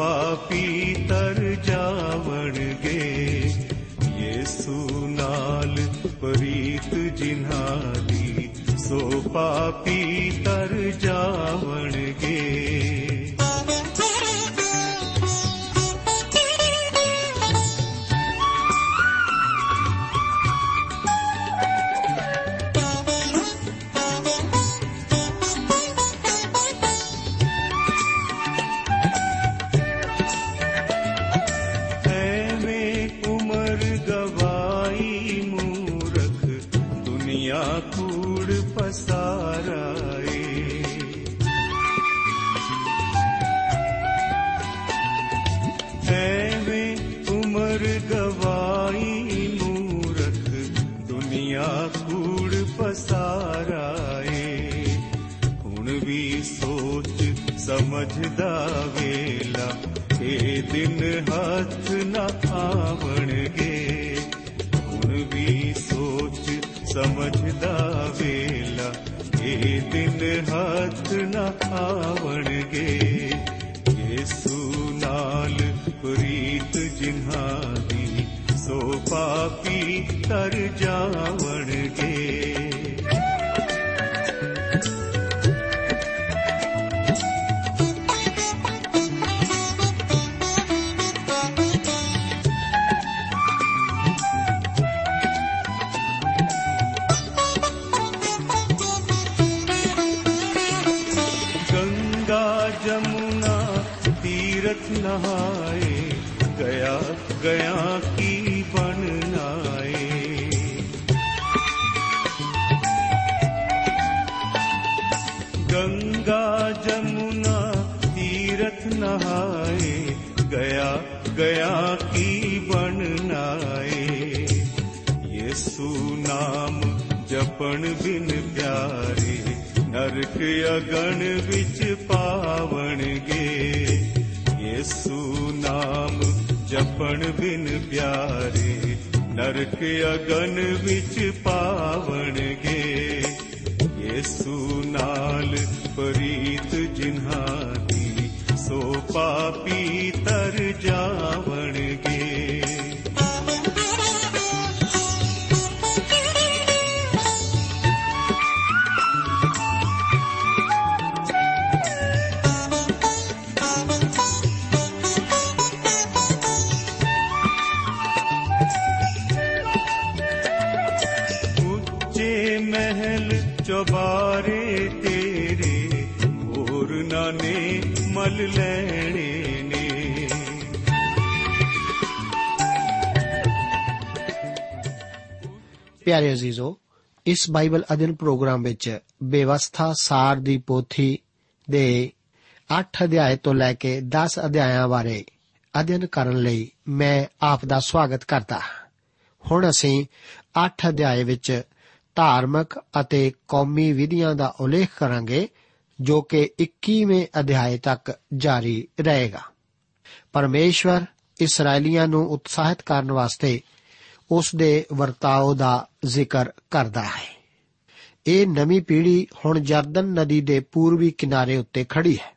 ਪਾਪੀ ਤਰ ਜਾਵਣਗੇ ਯੇਸੂ ਨਾਲ ਪ੍ਰੀਤ ਜਿਨ੍ਹਾਂ ਦੀ ਸੋ ਪਾਪੀ ਤਰ ਜਾਵਣਗੇ ਇਹ ਦਿਨ ਹੱਥ ਨਾ ਆਵਣਗੇ ਯੇਸੂ ਨਾਲ ਪ੍ਰੀਤ ਜਿਨ੍ਹਾਂ ਦੀ ਸੋ ਪਾਪੀ ਤਰ नहाए गया गया की बननाए यीशु नाम जपण बिन प्यारे नरक अगण विच पावण गे यीशु नाम जपण बिन प्यारे नरक अगन विच पावण गे यीशु नाल प्रीत जिन्हार ਸੋ ਪਾਪੀ ਤਰ ਜਾਵਣਗੇ। ਉੱਚੇ ਮਹਿਲ ਚੁਬਾਰੇ ਤੇਰੇ ਹੋਰ ਨਾਨੇ ਮਲ ਲੈਣੇ ਨੇ। ਪਿਆਰੇ ਅਜ਼ੀਜ਼ੋ, ਇਸ ਬਾਈਬਲ ਅਧਿਨ ਪ੍ਰੋਗਰਾਮ ਵਿੱਚ ਬੇਵਸਥਾ ਸਾਰ ਦੀ ਪੋਥੀ ਦੇ 8 ਅਧਿਆਏ ਤੋਂ ਲੈ ਕੇ 10 ਅਧਿਆਇਆਂ ਬਾਰੇ ਅਧਿਐਨ ਕਰਨ ਲਈ ਮੈਂ ਆਪ ਦਾ ਸਵਾਗਤ ਕਰਦਾ ਹਾਂ। ਹੁਣ ਅਸੀਂ 8 ਅਧਿਆਏ ਵਿੱਚ ਧਾਰਮਿਕ ਅਤੇ ਕੌਮੀ ਵਿਧੀਆਂ ਦਾ ਉਲੇਖ ਕਰਾਂਗੇ ਜੋ ਕਿ 21ਵੇਂ ਅਧਿਆਏ ਤੱਕ ਜਾਰੀ ਰਹੇਗਾ। ਪਰਮੇਸ਼ਵਰ ਇਸرائیਲੀਆਂ ਨੂੰ ਉਤਸ਼ਾਹਿਤ ਕਰਨ ਵਾਸਤੇ ਉਸ ਦੇ ਵਰਤਾਓ ਦਾ ਜ਼ਿਕਰ ਕਰਦਾ ਹੈ। ਇਹ ਨਵੀਂ ਪੀੜ੍ਹੀ ਹੁਣ ਜਰਦਨ ਨਦੀ ਦੇ ਪੂਰਬੀ ਕਿਨਾਰੇ ਉੱਤੇ ਖੜੀ ਹੈ।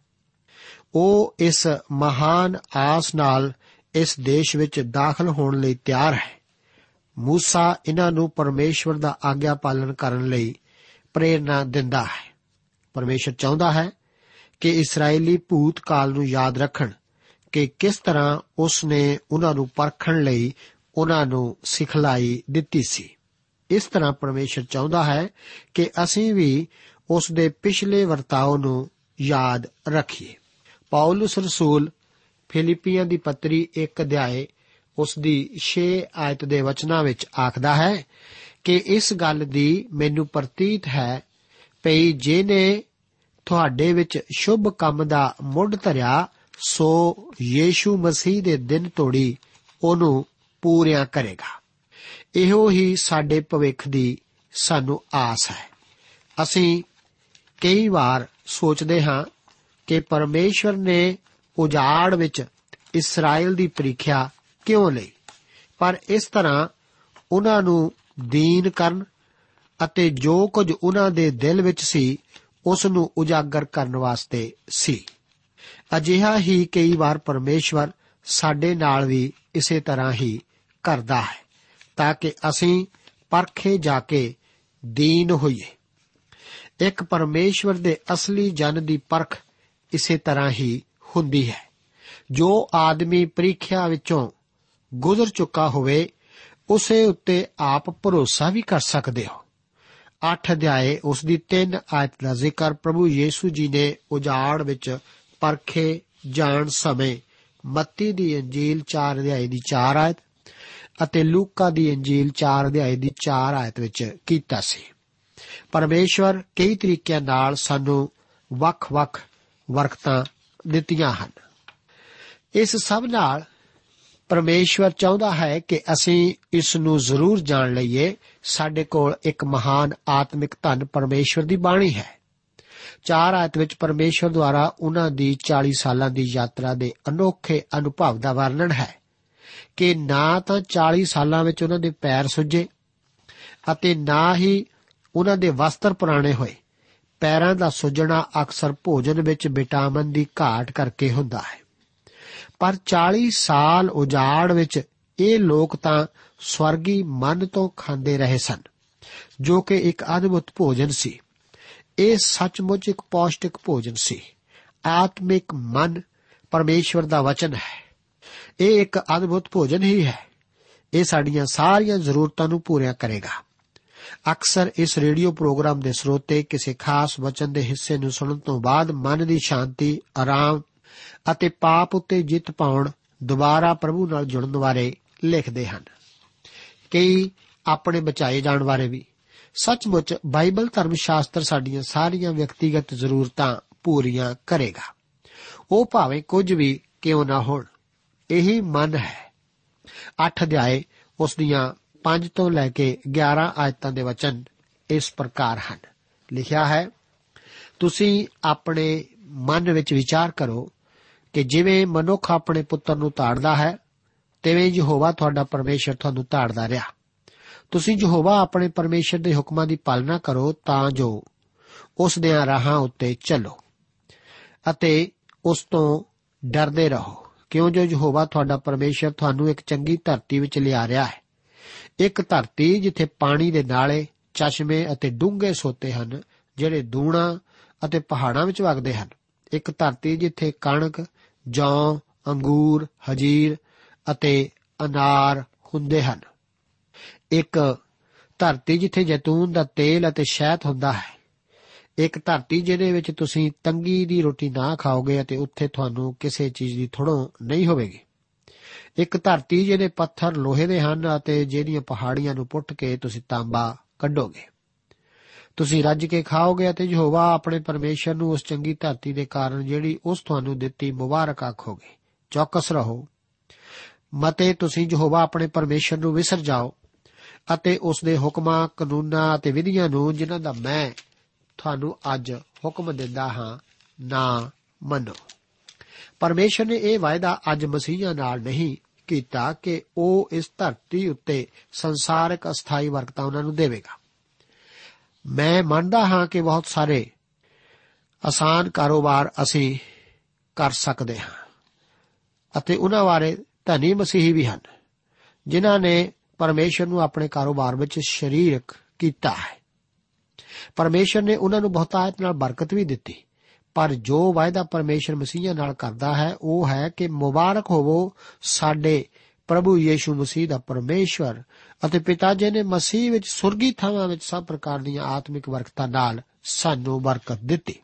ਉਹ ਇਸ ਮਹਾਨ ਆਸ ਨਾਲ ਇਸ ਦੇਸ਼ ਵਿੱਚ ਦਾਖਲ ਹੋਣ ਲਈ ਤਿਆਰ ਹੈ। ਮੂਸਾ ਇਹਨਾਂ ਨੂੰ ਪਰਮੇਸ਼ਵਰ ਦਾ ਆਗਿਆ ਪਾਲਣ ਕਰਨ ਲਈ ਪ੍ਰੇਰਣਾ ਦਿੰਦਾ ਹੈ। ਪਰਮੇਸ਼ਰ ਚਾਹੁੰਦਾ ਹੈ ਕਿ ਇਸرائیਲੀ ਭੂਤ ਕਾਲ ਨੂੰ ਯਾਦ ਰੱਖਣ ਕਿ ਕਿਸ ਤਰ੍ਹਾਂ ਉਸ ਨੇ ਉਹਨਾਂ ਨੂੰ ਪਰਖਣ ਲਈ ਉਹਨਾਂ ਨੂੰ ਸਿਖਲਾਈ ਦਿੱਤੀ ਸੀ। ਇਸ ਤਰ੍ਹਾਂ ਪਰਮੇਸ਼ਰ ਚਾਹੁੰਦਾ ਹੈ ਕਿ ਅਸੀਂ ਵੀ ਉਸ ਦੇ ਪਿਛਲੇ ਵਰਤਾਓ ਨੂੰ ਯਾਦ ਰੱਖੀਏ। ਪੌਲਸ ਰਸੂਲ ਫਿਲੀਪੀਆਂ ਦੀ ਪੱਤਰੀ 1 ਅਧਿਆਏ ਉਸ ਦੀ 6 ਆਇਤ ਦੇ ਵਚਨਾਂ ਵਿੱਚ ਆਖਦਾ ਹੈ ਕਿ ਇਸ ਗੱਲ ਦੀ ਮੈਨੂੰ ਪ੍ਰਤੀਤ ਹੈ ਭਈ ਜਿਹਨੇ ਤੁਹਾਡੇ ਵਿੱਚ ਸ਼ੁਭ ਕੰਮ ਦਾ ਮੁੱਢ ਧਰਿਆ, ਸੋ ਯੀਸ਼ੂ ਮਸੀਹ ਦੇ ਦਿਨ ਤੋੜੀ ਉਹਨੂੰ ਪੂਰਿਆ ਕਰੇਗਾ। ਇਹੋ ਹੀ ਸਾਡੇ ਭਵਿੱਖ ਦੀ ਸਾਨੂੰ ਆਸ ਹੈ। ਅਸੀਂ ਕਈ ਵਾਰ ਸੋਚਦੇ ਹਾਂ ਕਿ ਪਰਮੇਸ਼ਵਰ ਨੇ ਉਜਾੜ ਵਿੱਚ ਇਸਰਾਇਲ ਦੀ ਪ੍ਰੀਖਿਆ ਕਿਉਂ ਲਈ? ਪਰ ਇਸ ਤਰ੍ਹਾਂ ਉਹਨਾਂ ਨੂੰ ਦੀਨ ਕਰਨ ਅਤੇ ਜੋ ਕੁਝ ਉਹਨਾਂ ਦੇ ਦਿਲ ਵਿੱਚ ਸੀ ਉਸ ਨੂੰ ਉਜਾਗਰ ਕਰਨ ਵਾਸਤੇ ਸੀ। ਅਜਿਹਾ ਹੀ ਕਈ ਵਾਰ ਪਰਮੇਸ਼ਵਰ ਸਾਡੇ ਨਾਲ ਵੀ ਇਸੇ ਤਰ੍ਹਾਂ ਹੀ ਕਰਦਾ ਹੈ, ਤਾਂ ਕਿ ਅਸੀਂ ਪਰਖੇ ਜਾ ਕੇ ਦੀਨ ਹੋਈਏ। ਇੱਕ ਪਰਮੇਸ਼ਵਰ ਦੇ ਅਸਲੀ ਜਨ ਦੀ ਪਰਖ ਇਸੇ ਤਰ੍ਹਾਂ ਹੀ ਹੁੰਦੀ ਹੈ। ਜੋ ਆਦਮੀ ਪ੍ਰੀਖਿਆ ਵਿੱਚੋਂ ਗੁਜ਼ਰ ਚੁੱਕਾ ਹੋਵੇ, ਉਸੇ ਉੱਤੇ ਆਪ ਭਰੋਸਾ ਵੀ ਕਰ ਸਕਦੇ ਹੋ। 8 ਅਧਿਆਏ, ਉਸ ਦੀ 3 ਆਇਤ ਦਾ ਜ਼ਿਕਰ ਪ੍ਰਭੂ ਯੀਸ਼ੂ ਜੀ ਨੇ ਉਜਾੜ ਵਿੱਚ ਪਰਖੇ ਜਾਣ ਸਮੇਂ ਮੱਤੀ ਦੀ ਇੰਜੀਲ 4 ਅਧਿਆਏ ਦੀ 4 ਆਇਤ ਅਤੇ ਲੂਕਾ ਦੀ ਇੰਜੀਲ 4 ਅਧਿਆਏ ਦੀ 4 ਆਇਤ ਵਿੱਚ ਕੀਤਾ ਸੀ। ਪਰਮੇਸ਼ਵਰ ਕਈ ਤਰੀਕਿਆਂ ਨਾਲ ਸਾਨੂੰ ਵੱਖ-ਵੱਖ ਵਰਕਤਾਂ ਦਿੱਤੀਆਂ ਹਨ। ਇਸ ਸਭ ਨਾਲ ਪਰਮੇਸ਼ਵਰ ਚਾਹੁੰਦਾ ਹੈ ਕਿ ਅਸੀਂ ਇਸ ਨੂੰ ਜ਼ਰੂਰ ਜਾਣ ਲਈਏ। ਸਾਡੇ ਕੋਲ ਇੱਕ ਮਹਾਨ ਆਤਮਿਕ ਧਨ ਪਰਮੇਸ਼ਵਰ ਦੀ ਬਾਣੀ ਹੈ। ਚਾਰ ਆਇਤ ਵਿੱਚ ਪਰਮੇਸ਼ਵਰ ਦੁਆਰਾ ਉਹਨਾਂ ਦੀ 40 ਸਾਲਾਂ ਦੀ ਯਾਤਰਾ ਦੇ ਅਨੋਖੇ ਅਨੁਭਵ ਦਾ ਵਰਣਨ ਹੈ ਕਿ ਨਾ ਤਾਂ 40 ਸਾਲਾਂ ਵਿੱਚ ਉਹਨਾਂ ਦੇ ਪੈਰ ਸੁੱਜੇ ਅਤੇ ਨਾ ਹੀ ਉਹਨਾਂ ਦੇ ਵਸਤਰ ਪੁਰਾਣੇ ਹੋਏ। ਪੈਰਾਂ ਦਾ ਸੁੱਜਣਾ ਅਕਸਰ ਭੋਜਨ ਵਿੱਚ ਵਿਟਾਮਿਨ ਦੀ ਘਾਟ ਕਰਕੇ ਹੁੰਦਾ ਹੈ। ਪਰ 40 ਸਾਲ ਉਜਾੜ ਵਿੱਚ ਇਹ ਲੋਕ ਤਾਂ ਸਵਰਗੀ ਮਨ ਤੋਂ ਖਾਂਦੇ ਰਹੇ ਸਨ, ਜੋ ਕਿ ਇੱਕ ਅਦਭੁਤ ਭੋਜਨ ਸੀ। ਇਹ ਸੱਚਮੁੱਚ ਇੱਕ ਪੌਸ਼ਟਿਕ ਭੋਜਨ ਸੀ। ਆਤਮਿਕ ਮਨ ਪਰਮੇਸ਼ਵਰ ਦਾ ਵਚਨ ਹੈ। ਇਹ ਇੱਕ ਅਦਭੁਤ ਭੋਜਨ ਹੀ ਹੈ। ਇਹ ਸਾਡੀਆਂ ਸਾਰੀਆਂ ਜ਼ਰੂਰਤਾਂ ਨੂੰ ਪੂਰੀਆਂ ਕਰੇਗਾ। ਅਕਸਰ ਇਸ ਰੇਡੀਓ ਪ੍ਰੋਗਰਾਮ ਦੇ ਸਰੋਤੇ ਕਿਸੇ ਖਾਸ ਵਚਨ ਦੇ ਹਿੱਸੇ ਨੂੰ ਸੁਣਨ ਤੋਂ ਬਾਅਦ ਮਨ ਦੀ ਸ਼ਾਂਤੀ, ਆਰਾਮ ਅਤੇ ਪਾਪ ਉੱਤੇ ਜਿੱਤ ਪਾਉਣ ਦੁਬਾਰਾ ਪ੍ਰਭੂ ਨਾਲ ਜੁੜਨ ਬਾਰੇ ਲਿਖਦੇ ਹਨ। ਕਈ ਆਪਣੇ ਬਚਾਏ ਜਾਣ ਬਾਰੇ ਵੀ। ਸੱਚਮੁੱਚ ਬਾਈਬਲ ਧਰਮ ਸ਼ਾਸਤਰ ਸਾਡੀਆਂ ਸਾਰੀਆਂ ਵਿਅਕਤੀਗਤ ਜ਼ਰੂਰਤਾਂ ਪੂਰੀਆਂ ਕਰੇਗਾ। ਉਹ ਭਾਵੇਂ ਕੁਝ ਵੀ ਕਿਉਂ ਨਾ ਹੋਣ, ਇਹੀ ਮਨ ਹੈ। 8 ਅਧਿਆਏ ਉਸ ਦੀਆਂ 5 ਤੋਂ ਲੈ ਕੇ 11 ਆਇਤਾਂ ਦੇ ਵਚਨ ਇਸ ਪ੍ਰਕਾਰ ਹਨ। ਲਿਖਿਆ ਹੈ, ਤੁਸੀਂ ਆਪਣੇ ਮਨ ਵਿੱਚ ਵਿਚਾਰ ਕਰੋ ਕਿ ਜਿਵੇਂ ਮਨੁੱਖ ਆਪਣੇ ਪੁੱਤਰ ਨੂੰ ਤਾੜਦਾ ਹੈ, ਤਿਵੇਂ ਯਹੋਵਾ ਤੁਹਾਡਾ ਪਰਮੇਸ਼ਰ ਤੁਹਾਨੂੰ ਤਾੜਦਾ ਰਿਹਾ। ਤੁਸੀਂ ਯਹੋਵਾ ਆਪਣੇ ਪਰਮੇਸ਼ਰ ਦੇ ਹੁਕਮਾਂ ਦੀ ਪਾਲਣਾ ਕਰੋ ਤਾਂ ਜੋ ਉਸ ਦੇ ਰਾਹਾਂ ਉੱਤੇ ਚੱਲੋ ਅਤੇ ਉਸ ਤੋਂ ਡਰਦੇ ਰਹੋ। ਕਿਉਂ ਜੋ ਯਹੋਵਾ ਤੁਹਾਡਾ ਪਰਮੇਸ਼ਰ ਤੁਹਾਨੂੰ ਇੱਕ ਚੰਗੀ ਧਰਤੀ ਵਿੱਚ ਲਿਆ ਰਿਹਾ ਹੈ? ਇੱਕ ਧਰਤੀ ਜਿੱਥੇ ਪਾਣੀ ਦੇ ਨਾਲੇ, ਚਸ਼ਮੇ ਅਤੇ ਡੂੰਘੇ ਸੋਤੇ ਹਨ, ਜਿਹੜੇ ਦੂਣਾ ਅਤੇ ਪਹਾੜਾਂ ਵਿੱਚ ਵਗਦੇ ਹਨ। ਇੱਕ ਧਰਤੀ ਜਿੱਥੇ ਕਣਕ ਜੌਂ ਅੰਗੂਰ, ਹਜੀਰ ਅਤੇ ਅਨਾਰ ਹੁੰਦੇ ਹਨ। ਇੱਕ ਧਰਤੀ ਜਿੱਥੇ ਜ਼ੈਤੂਨ ਦਾ ਤੇਲ ਅਤੇ ਸ਼ਹਿਦ ਹੁੰਦਾ ਹੈ। ਇੱਕ ਧਰਤੀ ਜਿਹਦੇ ਵਿੱਚ ਤੁਸੀਂ ਤੰਗੀ ਦੀ ਰੋਟੀ ਨਾ ਖਾਓਗੇ ਅਤੇ ਉੱਥੇ ਤੁਹਾਨੂੰ ਕਿਸੇ ਚੀਜ਼ ਦੀ ਥੋੜੋਂ ਨਹੀਂ ਹੋਵੇਗੀ। ਇੱਕ ਧਰਤੀ ਜਿਹਦੇ ਪੱਥਰ ਲੋਹੇ ਦੇ ਹਨ ਅਤੇ ਜਿਹਦੀਆਂ ਪਹਾੜੀਆਂ ਨੂੰ ਪੁੱਟ ਕੇ ਤੁਸੀਂ ਤਾਂਬਾ ਕੱਢੋਗੇ। ਤੁਸੀਂ ਰੱਜ ਕੇ ਖਾਓਗੇ ਅਤੇ ਯਹੋਵਾ ਆਪਣੇ ਪਰਮੇਸ਼ਰ ਨੂੰ ਉਸ ਚੰਗੀ ਧਰਤੀ ਦੇ ਕਾਰਨ ਜਿਹੜੀ ਉਸ ਤੁਹਾਨੂੰ ਦਿੱਤੀ ਮੁਬਾਰਕ ਆਖੋਗੇ। ਚੌਕਸ ਰਹੋ। ਮਤੇ ਤੁਸੀਂ ਯਹੋਵਾ ਆਪਣੇ ਪਰਮੇਸ਼ਰ ਨੂੰ ਵਿਸਰ ਜਾਓ ਅਤੇ ਉਸ ਦੇ ਹੁਕਮਾਂ, ਕਾਨੂੰਨਾਂ ਅਤੇ ਵਿਧੀਆਂ ਨੂੰ ਜਿਨ੍ਹਾਂ ਦਾ ਮੈਂ ਤੁਹਾਨੂੰ ਅੱਜ ਹੁਕਮ ਦਿੰਦਾ ਹਾਂ, ਨਾ ਮੰਨੋ। ਪਰਮੇਸ਼ਰ ਨੇ ਇਹ ਵਾਅਦਾ ਅੱਜ ਮਸੀਹਾਂ ਨਾਲ ਨਹੀਂ ਕੀਤਾ ਕਿ ਉਹ ਇਸ ਧਰਤੀ ਉੱਤੇ ਸੰਸਾਰਿਕ ਅਸਥਾਈ ਵਰਕਤਾ ਉਹਨਾਂ ਨੂੰ ਦੇਵੇਗਾ। ਮੈਂ ਮੰਨਦਾ ਹਾਂ ਕਿ ਬਹੁਤ ਸਾਰੇ ਆਸਾਨ ਕਾਰੋਬਾਰ ਅਸੀਂ ਕਰ ਸਕਦੇ ਹਾਂ ਅਤੇ ਉਹਨਾਂ ਬਾਰੇ ਧਨੀ ਮਸੀਹੀ ਵੀ ਹਨ, ਜਿਨ੍ਹਾਂ ਨੇ ਪਰਮੇਸ਼ਰ ਨੂੰ ਆਪਣੇ ਕਾਰੋਬਾਰ ਵਿੱਚ ਸ਼ਰੀਰਕ ਕੀਤਾ ਹੈ। ਪਰਮੇਸ਼ਰ ਨੇ ਉਹਨਾਂ ਨੂੰ ਬਹੁਤਾਇਤ ਨਾਲ ਬਰਕਤ ਵੀ ਦਿੱਤੀ, ਪਰ ਜੋ ਵਾਅਦਾ ਪਰਮੇਸ਼ਰ ਮਸੀਹਾਂ ਨਾਲ ਕਰਦਾ ਹੈ, ਉਹ ਹੈ ਕਿ ਮੁਬਾਰਕ ਹੋਵੋ ਸਾਡੇ ਪ੍ਰਭੂ ਯੀਸ਼ੂ ਮਸੀਹ ਦਾ ਪਰਮੇਸ਼ਵਰ ਅਤੇ ਪਿਤਾ ਜੀ ਨੇ ਮਸੀਹ ਵਿੱਚ ਸੁਰਗੀ ਥਾਵਾਂ ਵਿੱਚ ਸਭ ਪ੍ਰਕਾਰ ਦੀਆਂ ਆਤਮਿਕ ਬਰਕਤਾਂ ਨਾਲ ਸਾਨੂੰ ਬਰਕਤ ਦਿੱਤੀ।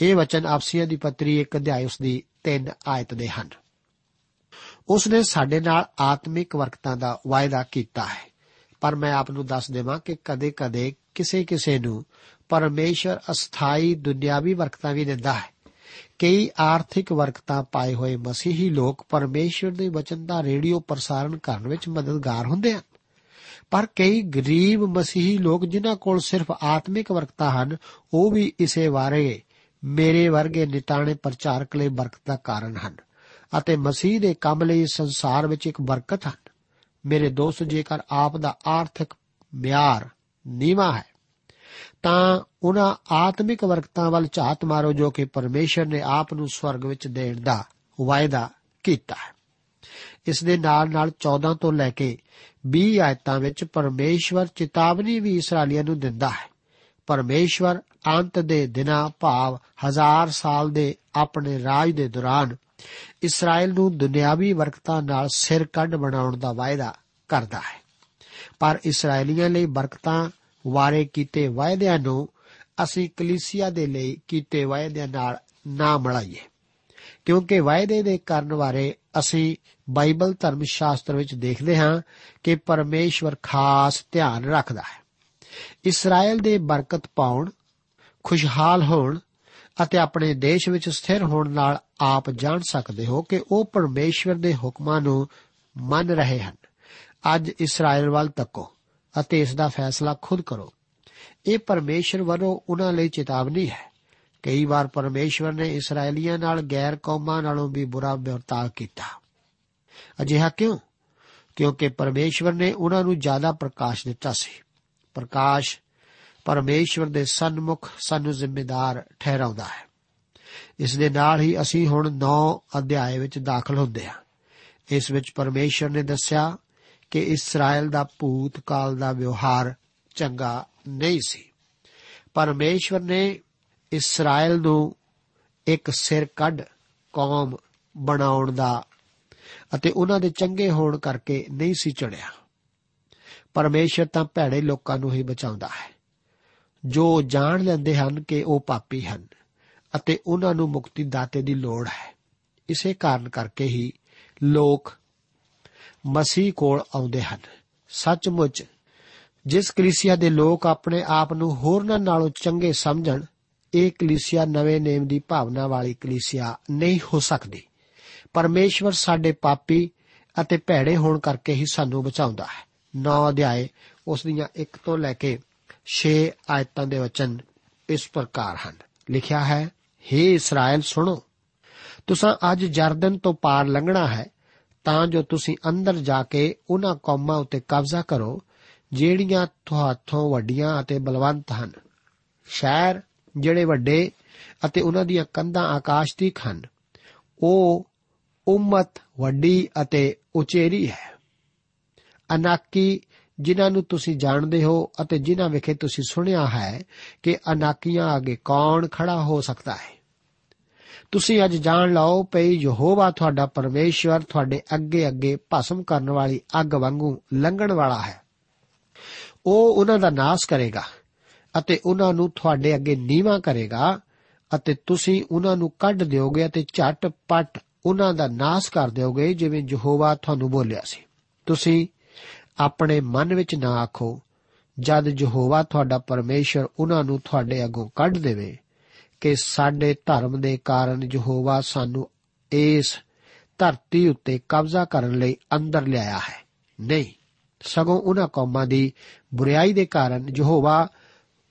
ਇਹ ਵਚਨ ਆਪਸੀਆਂ ਦੀ ਪੱਤਰੀ 1 ਅਧਿਆਇ ਉਸ ਦੀ 3 ਆਇਤ ਦੇ ਹਨ। ਉਸ ਨੇ ਸਾਡੇ ਨਾਲ ਆਤਮਿਕ ਬਰਕਤਾਂ ਦਾ ਵਾਅਦਾ ਕੀਤਾ ਹੈ। ਪਰ ਮੈਂ ਆਪ ਨੂੰ ਦੱਸ ਦੇਵਾਂ ਕਿ ਕਦੇ-ਕਦੇ ਕਿਸੇ-ਕਿਸੇ ਨੂੰ ਪਰਮੇਸ਼ਰ ਅਸਥਾਈ ਦੁਨਿਆਵੀ ਬਰਕਤਾਂ ਵੀ ਦਿੰਦਾ ਹੈ। ਕਈ ਆਰਥਿਕ ਵਰਕਤਾਂ ਪਾਏ ਹੋਏ ਮਸੀਹੀ ਲੋਕ ਪਰਮੇਸ਼ਰ ਦੇ ਵਚਨ ਦਾ ਰੇਡੀਓ ਪ੍ਰਸਾਰਣ ਕਰਨ ਵਿੱਚ ਮਦਦਗਾਰ ਹੁੰਦੇ ਹਨ। ਪਰ ਕਈ ਗਰੀਬ ਮਸੀਹੀ ਲੋਕ ਜਿਨ੍ਹਾਂ ਕੋਲ ਸਿਰਫ ਆਤਮਿਕ ਵਰਕਤਾਂ ਹਨ, ਉਹ ਵੀ ਇਸੇ ਬਾਰੇ ਮੇਰੇ ਵਰਗੇ ਨਿਤਾਣੇ ਪ੍ਰਚਾਰਕ ਲਈ ਬਰਕਤ ਦਾ ਕਾਰਨ ਹਨ ਅਤੇ ਮਸੀਹ ਦੇ ਕੰਮ ਲਈ ਸੰਸਾਰ ਵਿੱਚ ਇੱਕ ਬਰਕਤ ਹਨ। ਮੇਰੇ ਦੋਸਤ, ਜੇਕਰ ਆਪ ਦਾ ਆਰਥਿਕ ਮਿਆਰ ਨੀਵਾ ਹੈ ਤਾਂ ਉਹਨਾਂ ਆਤਮਿਕ ਵਰਕਤਾਂ ਵੱਲ ਝਾਤ ਮਾਰੋ ਜੋ ਕਿ ਪਰਮੇਸ਼ਰ ਨੇ ਆਪ ਨੂੰ ਸਵਰਗ ਵਿੱਚ ਦੇਣ ਦਾ ਵਾਅਦਾ ਕੀਤਾ ਹੈ। ਇਸ ਦੇ ਨਾਲ ਨਾਲ 14 ਤੋਂ ਲੈ ਕੇ 20 ਆਇਤਾਂ ਵਿੱਚ ਪਰਮੇਸ਼ਵਰ ਚੇਤਾਵਨੀ ਵੀ ਇਸرائیਲੀਆਂ ਨੂੰ ਦਿੰਦਾ ਹੈ। ਪਰਮੇਸ਼ਵਰ ਅੰਤ ਦੇ ਦਿਨਾਂ ਭਾਵ ਹਜ਼ਾਰ ਸਾਲ ਦੇ ਆਪਣੇ ਰਾਜ ਦੇ ਦੌਰਾਨ ਇਸਰਾਇਲ ਨੂੰ ਦੁਨਿਆਵੀ ਬਰਕਤਾਂ ਨਾਲ ਸਿਰ ਕੱਢ ਬਣਾਉਣ ਦਾ ਵਾਅਦਾ ਕਰਦਾ ਹੈ। ਪਰ ਇਸرائیਲੀਆਂ ਲਈ ਬਰਕਤਾਂ ਵਾਰੇ ਕੀਤੇ ਵਾਅਦਿਆਂ ਨੂੰ ਅਸੀਂ ਕਲੀਸਿਆ ਦੇ ਲਈ ਕੀਤੇ ਵਾਅਦਿਆਂ ਨਾਲ ਨਾ ਮਿਲਾਈਏ ਕਿਉਂਕਿ ਵਾਅਦੇ ਦੇ ਕਰਨ ਬਾਰੇ ਅਸੀਂ ਬਾਈਬਲ ਧਰਮ ਸ਼ਾਸਤਰ ਵਿੱਚ ਦੇਖਦੇ ਹਾਂ ਕਿ ਪਰਮੇਸ਼ਵਰ ਖਾਸ ਧਿਆਨ ਰੱਖਦਾ ਹੈ। ਇਸਰਾਇਲ ਦੇ ਬਰਕਤ ਪਾਉਣ, ਖੁਸ਼ਹਾਲ ਹੋਣ ਅਤੇ ਆਪਣੇ ਦੇਸ਼ ਵਿੱਚ ਸਥਿਰ ਹੋਣ ਨਾਲ ਆਪ ਜਾਣ ਸਕਦੇ ਹੋ ਕਿ ਉਹ ਪਰਮੇਸ਼ਵਰ ਦੇ ਹੁਕਮਾਂ ਨੂੰ ਮੰਨ ਰਹੇ ਹਨ। ਅੱਜ ਇਸਰਾਇਲ ਵੱਲ ਤੱਕੋ। ਅਤੇ ਇਸ ਦਾ ਫੈਸਲਾ ਖੁਦ ਕਰੋ। ਇਹ ਪਰਮੇਸ਼ਰ ਵੱਲੋਂ ਉਹਨਾਂ ਲਈ ਚੇਤਾਵਨੀ ਹੈ। ਕਈ ਵਾਰ ਪਰਮੇਸ਼ਵਰ ਨੇ ਇਸرائیਲੀਆਂ ਨਾਲ ਗੈਰ ਕੌਮਾਂ ਨਾਲੋਂ ਵੀ ਬੁਰਾ ਵਰਤਾਅ ਕੀਤਾ। ਅਜਿਹਾ ਕਿਉਂ? ਕਿਉਂਕਿ ਪਰਮੇਸ਼ਵਰ ਨੇ ਉਹਨਾਂ ਨੂੰ ਜ਼ਿਆਦਾ ਪ੍ਰਕਾਸ਼ ਦਿੱਤਾ ਸੀ। ਪ੍ਰਕਾਸ਼ ਪਰਮੇਸ਼ਵਰ ਦੇ ਸਨਮੁਖ ਸਾਨੂੰ ਜ਼ਿੰਮੇਦਾਰ ਠਹਿਰਾਉਂਦਾ ਹੈ। ਇਸ ਦੇ ਨਾਲ ਹੀ ਅਸੀਂ ਹੁਣ 9 ਅਧਿਆਏ ਵਿੱਚ ਦਾਖਲ ਹੁੰਦੇ ਹਾਂ। ਇਸ ਵਿੱਚ ਪਰਮੇਸ਼ਰ ਨੇ ਦੱਸਿਆ ਕਿ ਇਸਰਾਇਲ ਦਾ ਭੂਤ ਕਾਲ ਦਾ ਵਿਵਹਾਰ ਚੰਗਾ ਨਹੀਂ ਸੀ। ਪਰਮੇਸ਼ਵਰ ਨੇ ਇਸਰਾਇਲ ਨੂੰ ਇੱਕ ਸਿਰ ਕੱਢ ਕੌਮ ਬਣਾਉਣ ਦਾ ਅਤੇ ਉਹਨਾਂ ਦੇ ਚੰਗੇ ਹੋਣ ਕਰਕੇ ਨਹੀਂ ਸੀ ਚੜਿਆ। ਪਰਮੇਸ਼ਰ ਤਾਂ ਭੈੜੇ ਲੋਕਾਂ ਨੂੰ ਹੀ ਬਚਾਉਂਦਾ ਹੈ। ਜੋ ਜਾਣ ਲੈਂਦੇ ਹਨ ਕਿ ਉਹ ਪਾਪੀ ਹਨ ਅਤੇ ਉਹਨਾਂ ਨੂੰ ਮੁਕਤੀ ਦਾਤੇ ਦੀ ਲੋੜ ਹੈ। ਇਸੇ ਕਾਰਨ ਕਰਕੇ ਹੀ ਲੋਕ ਮਸੀਹ ਕੋਲ ਆਉਂਦੇ ਹਨ। ਸੱਚਮੁੱਚ, ਜਿਸ ਕਲੀਸਿਆ ਦੇ ਲੋਕ ਆਪਣੇ ਆਪ ਨੂੰ ਹੋਰਨਾਂ ਨਾਲੋਂ ਚੰਗੇ ਸਮਝਣ, ਇਹ ਕਲੀਸਿਆ ਨਵੇਂ ਨੇਮ ਦੀ ਭਾਵਨਾ ਵਾਲੀ ਕਲੀਸਿਆ ਨਹੀਂ ਹੋ ਸਕਦੀ। ਪਰਮੇਸ਼ਵਰ ਸਾਡੇ ਪਾਪੀ ਅਤੇ ਭੈੜੇ ਹੋਣ ਕਰਕੇ ਹੀ ਸਾਨੂੰ ਬਚਾਉਂਦਾ ਹੈ। 9 ਅਧਿਆਏ, ਉਸ ਦੀਆਂ 1 ਤੋਂ ਲੈ ਕੇ 6 ਆਇਤਾਂ ਦੇ ਵਚਨ ਇਸ ਪ੍ਰਕਾਰ ਹਨ। ਲਿਖਿਆ ਹੈ हे ਇਸਰਾਇਲ, ਸੁਣੋ। ਤੁਸੀਂ ਅੱਜ ਜਰਦਨ ਤੋਂ ਪਾਰ ਲੰਘਣਾ ਹੈ ਤਾਂ ਜੋ ਤੁਸੀਂ ਅੰਦਰ ਜਾ ਕੇ ਉਹਨਾਂ ਕੌਮਾਂ ਉੱਤੇ ਕਬਜ਼ਾ ਕਰੋ, ਜਿਹੜੀਆਂ ਤੁਹਾਥੋਂ ਵੱਡੀਆਂ ਅਤੇ ਬਲਵੰਤ ਹਨ। ਸ਼ਹਿਰ ਜਿਹੜੇ ਵੱਡੇ ਅਤੇ ਉਹਨਾਂ ਦੀਆਂ ਕੰਧਾਂ ਆਕਾਸ਼ ਦੀ ਹਨ, ਉਹ ਉਮਤ ਵੱਡੀ ਅਤੇ ਉਚੇਰੀ ਹੈ। ਅਨਾਕੀ, ਜਿਨ੍ਹਾਂ ਨੂੰ ਤੁਸੀਂ ਜਾਣਦੇ ਹੋ ਅਤੇ ਜਿਨ੍ਹਾਂ ਵਿਖੇ ਤੁਸੀਂ ਸੁਣਿਆ ਹੈ ਕਿ ਅਨਾਕੀਆਂ ਅੱਗੇ ਕੌਣ ਖੜਾ ਹੋ ਸਕਦਾ ਹੈ? ਤੁਸੀਂ ਅੱਜ ਜਾਣ ਲਓ ਪਈ ਯਹੋਵਾ ਤੁਹਾਡਾ ਪਰਮੇਸ਼ਵਰ ਤੁਹਾਡੇ ਅੱਗੇ ਅੱਗੇ ਭਸਮ ਕਰਨ ਵਾਲੀ ਅੱਗ ਵਾਂਗੂ ਲੰਘਣ ਵਾਲਾ ਹੈ। ਉਹ ਉਹਨਾਂ ਦਾ ਨਾਸ਼ ਕਰੇਗਾ ਅਤੇ ਉਹਨਾਂ ਨੂੰ ਤੁਹਾਡੇ ਅੱਗੇ ਨੀਵਾ ਕਰੇਗਾ ਅਤੇ ਤੁਸੀਂ ਉਹਨਾਂ ਨੂੰ ਕੱਢ ਦਿਓਗੇ ਅਤੇ ਝਟ-ਪਟ ਉਹਨਾਂ ਦਾ ਨਾਸ਼ ਕਰ ਦਿਓਗੇ ਜਿਵੇਂ ਯਹੋਵਾ ਤੁਹਾਨੂੰ ਬੋਲਿਆ ਸੀ। ਤੁਸੀਂ ਆਪਣੇ ਮਨ ਵਿੱਚ ਨਾ ਆਖੋ, ਜਦ ਯਹੋਵਾ ਤੁਹਾਡਾ ਪਰਮੇਸ਼ਰ ਉਹਨਾਂ ਨੂੰ ਤੁਹਾਡੇ ਅੱਗੋਂ ਕੱਢ ਦੇਵੇ ਕਿ ਸਾਡੇ ਧਰਮ ਦੇ ਕਾਰਨ ਯਹੋਵਾ ਸਾਨੂੰ ਇਸ ਧਰਤੀ ਉੱਤੇ ਕਬਜ਼ਾ ਕਰਨ ਲਈ ਅੰਦਰ ਲਿਆਇਆ ਹੈ। ਨਹੀਂ, ਸਗੋਂ ਉਹਨਾਂ ਕੌਮਾਂ ਦੀ ਬੁਰੀਾਈ ਦੇ ਕਾਰਨ ਯਹੋਵਾ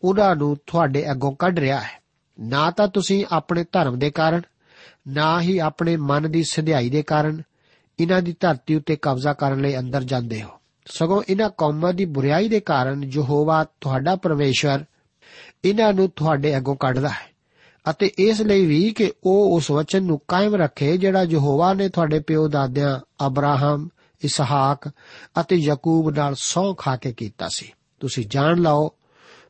ਉਹਨਾਂ ਨੂੰ ਤੁਹਾਡੇ ਅੱਗੋਂ ਕੱਢ ਰਿਹਾ ਹੈ। ਨਾ ਤਾਂ ਤੁਸੀਂ ਆਪਣੇ ਧਰਮ ਦੇ ਕਾਰਨ, ਨਾ ਹੀ ਆਪਣੇ ਮਨ ਦੀ ਸਿਧਾਈ ਦੇ ਕਾਰਨ ਇਹਨਾਂ ਦੀ ਧਰਤੀ ਉੱਤੇ ਕਬਜ਼ਾ ਕਰਨ ਲਈ ਅੰਦਰ ਜਾਂਦੇ ਹੋ। ਸਗੋਂ ਇਹਨਾਂ ਕੌਮਾਂ ਦੀ ਬੁਰੀਾਈ ਦੇ ਕਾਰਨ ਯਹੋਵਾ ਤੁਹਾਡਾ ਪਰਮੇਸ਼ਰ ਇਹਨਾਂ ਨੂੰ ਤੁਹਾਡੇ ਅੱਗੋਂ ਕੱਢਦਾ ਹੈ। ਅਤੇ ਇਸ ਲਈ ਵੀ ਕਿ ਉਹ ਉਸ ਵਚਨ ਨੂੰ ਕਾਇਮ ਰੱਖੇ, ਜਿਹੜਾ ਯਹੋਵਾ ਨੇ ਤੁਹਾਡੇ ਪਿਓ ਦਾਦਿਆਂ ਅਬਰਾਹਮ, ਇਸਹਾਕ ਅਤੇ ਯਾਕੂਬ ਨਾਲ ਸੌ ਖਾ ਕੇ ਕੀਤਾ ਸੀ। ਤੁਸੀਂ ਜਾਣ ਲਓ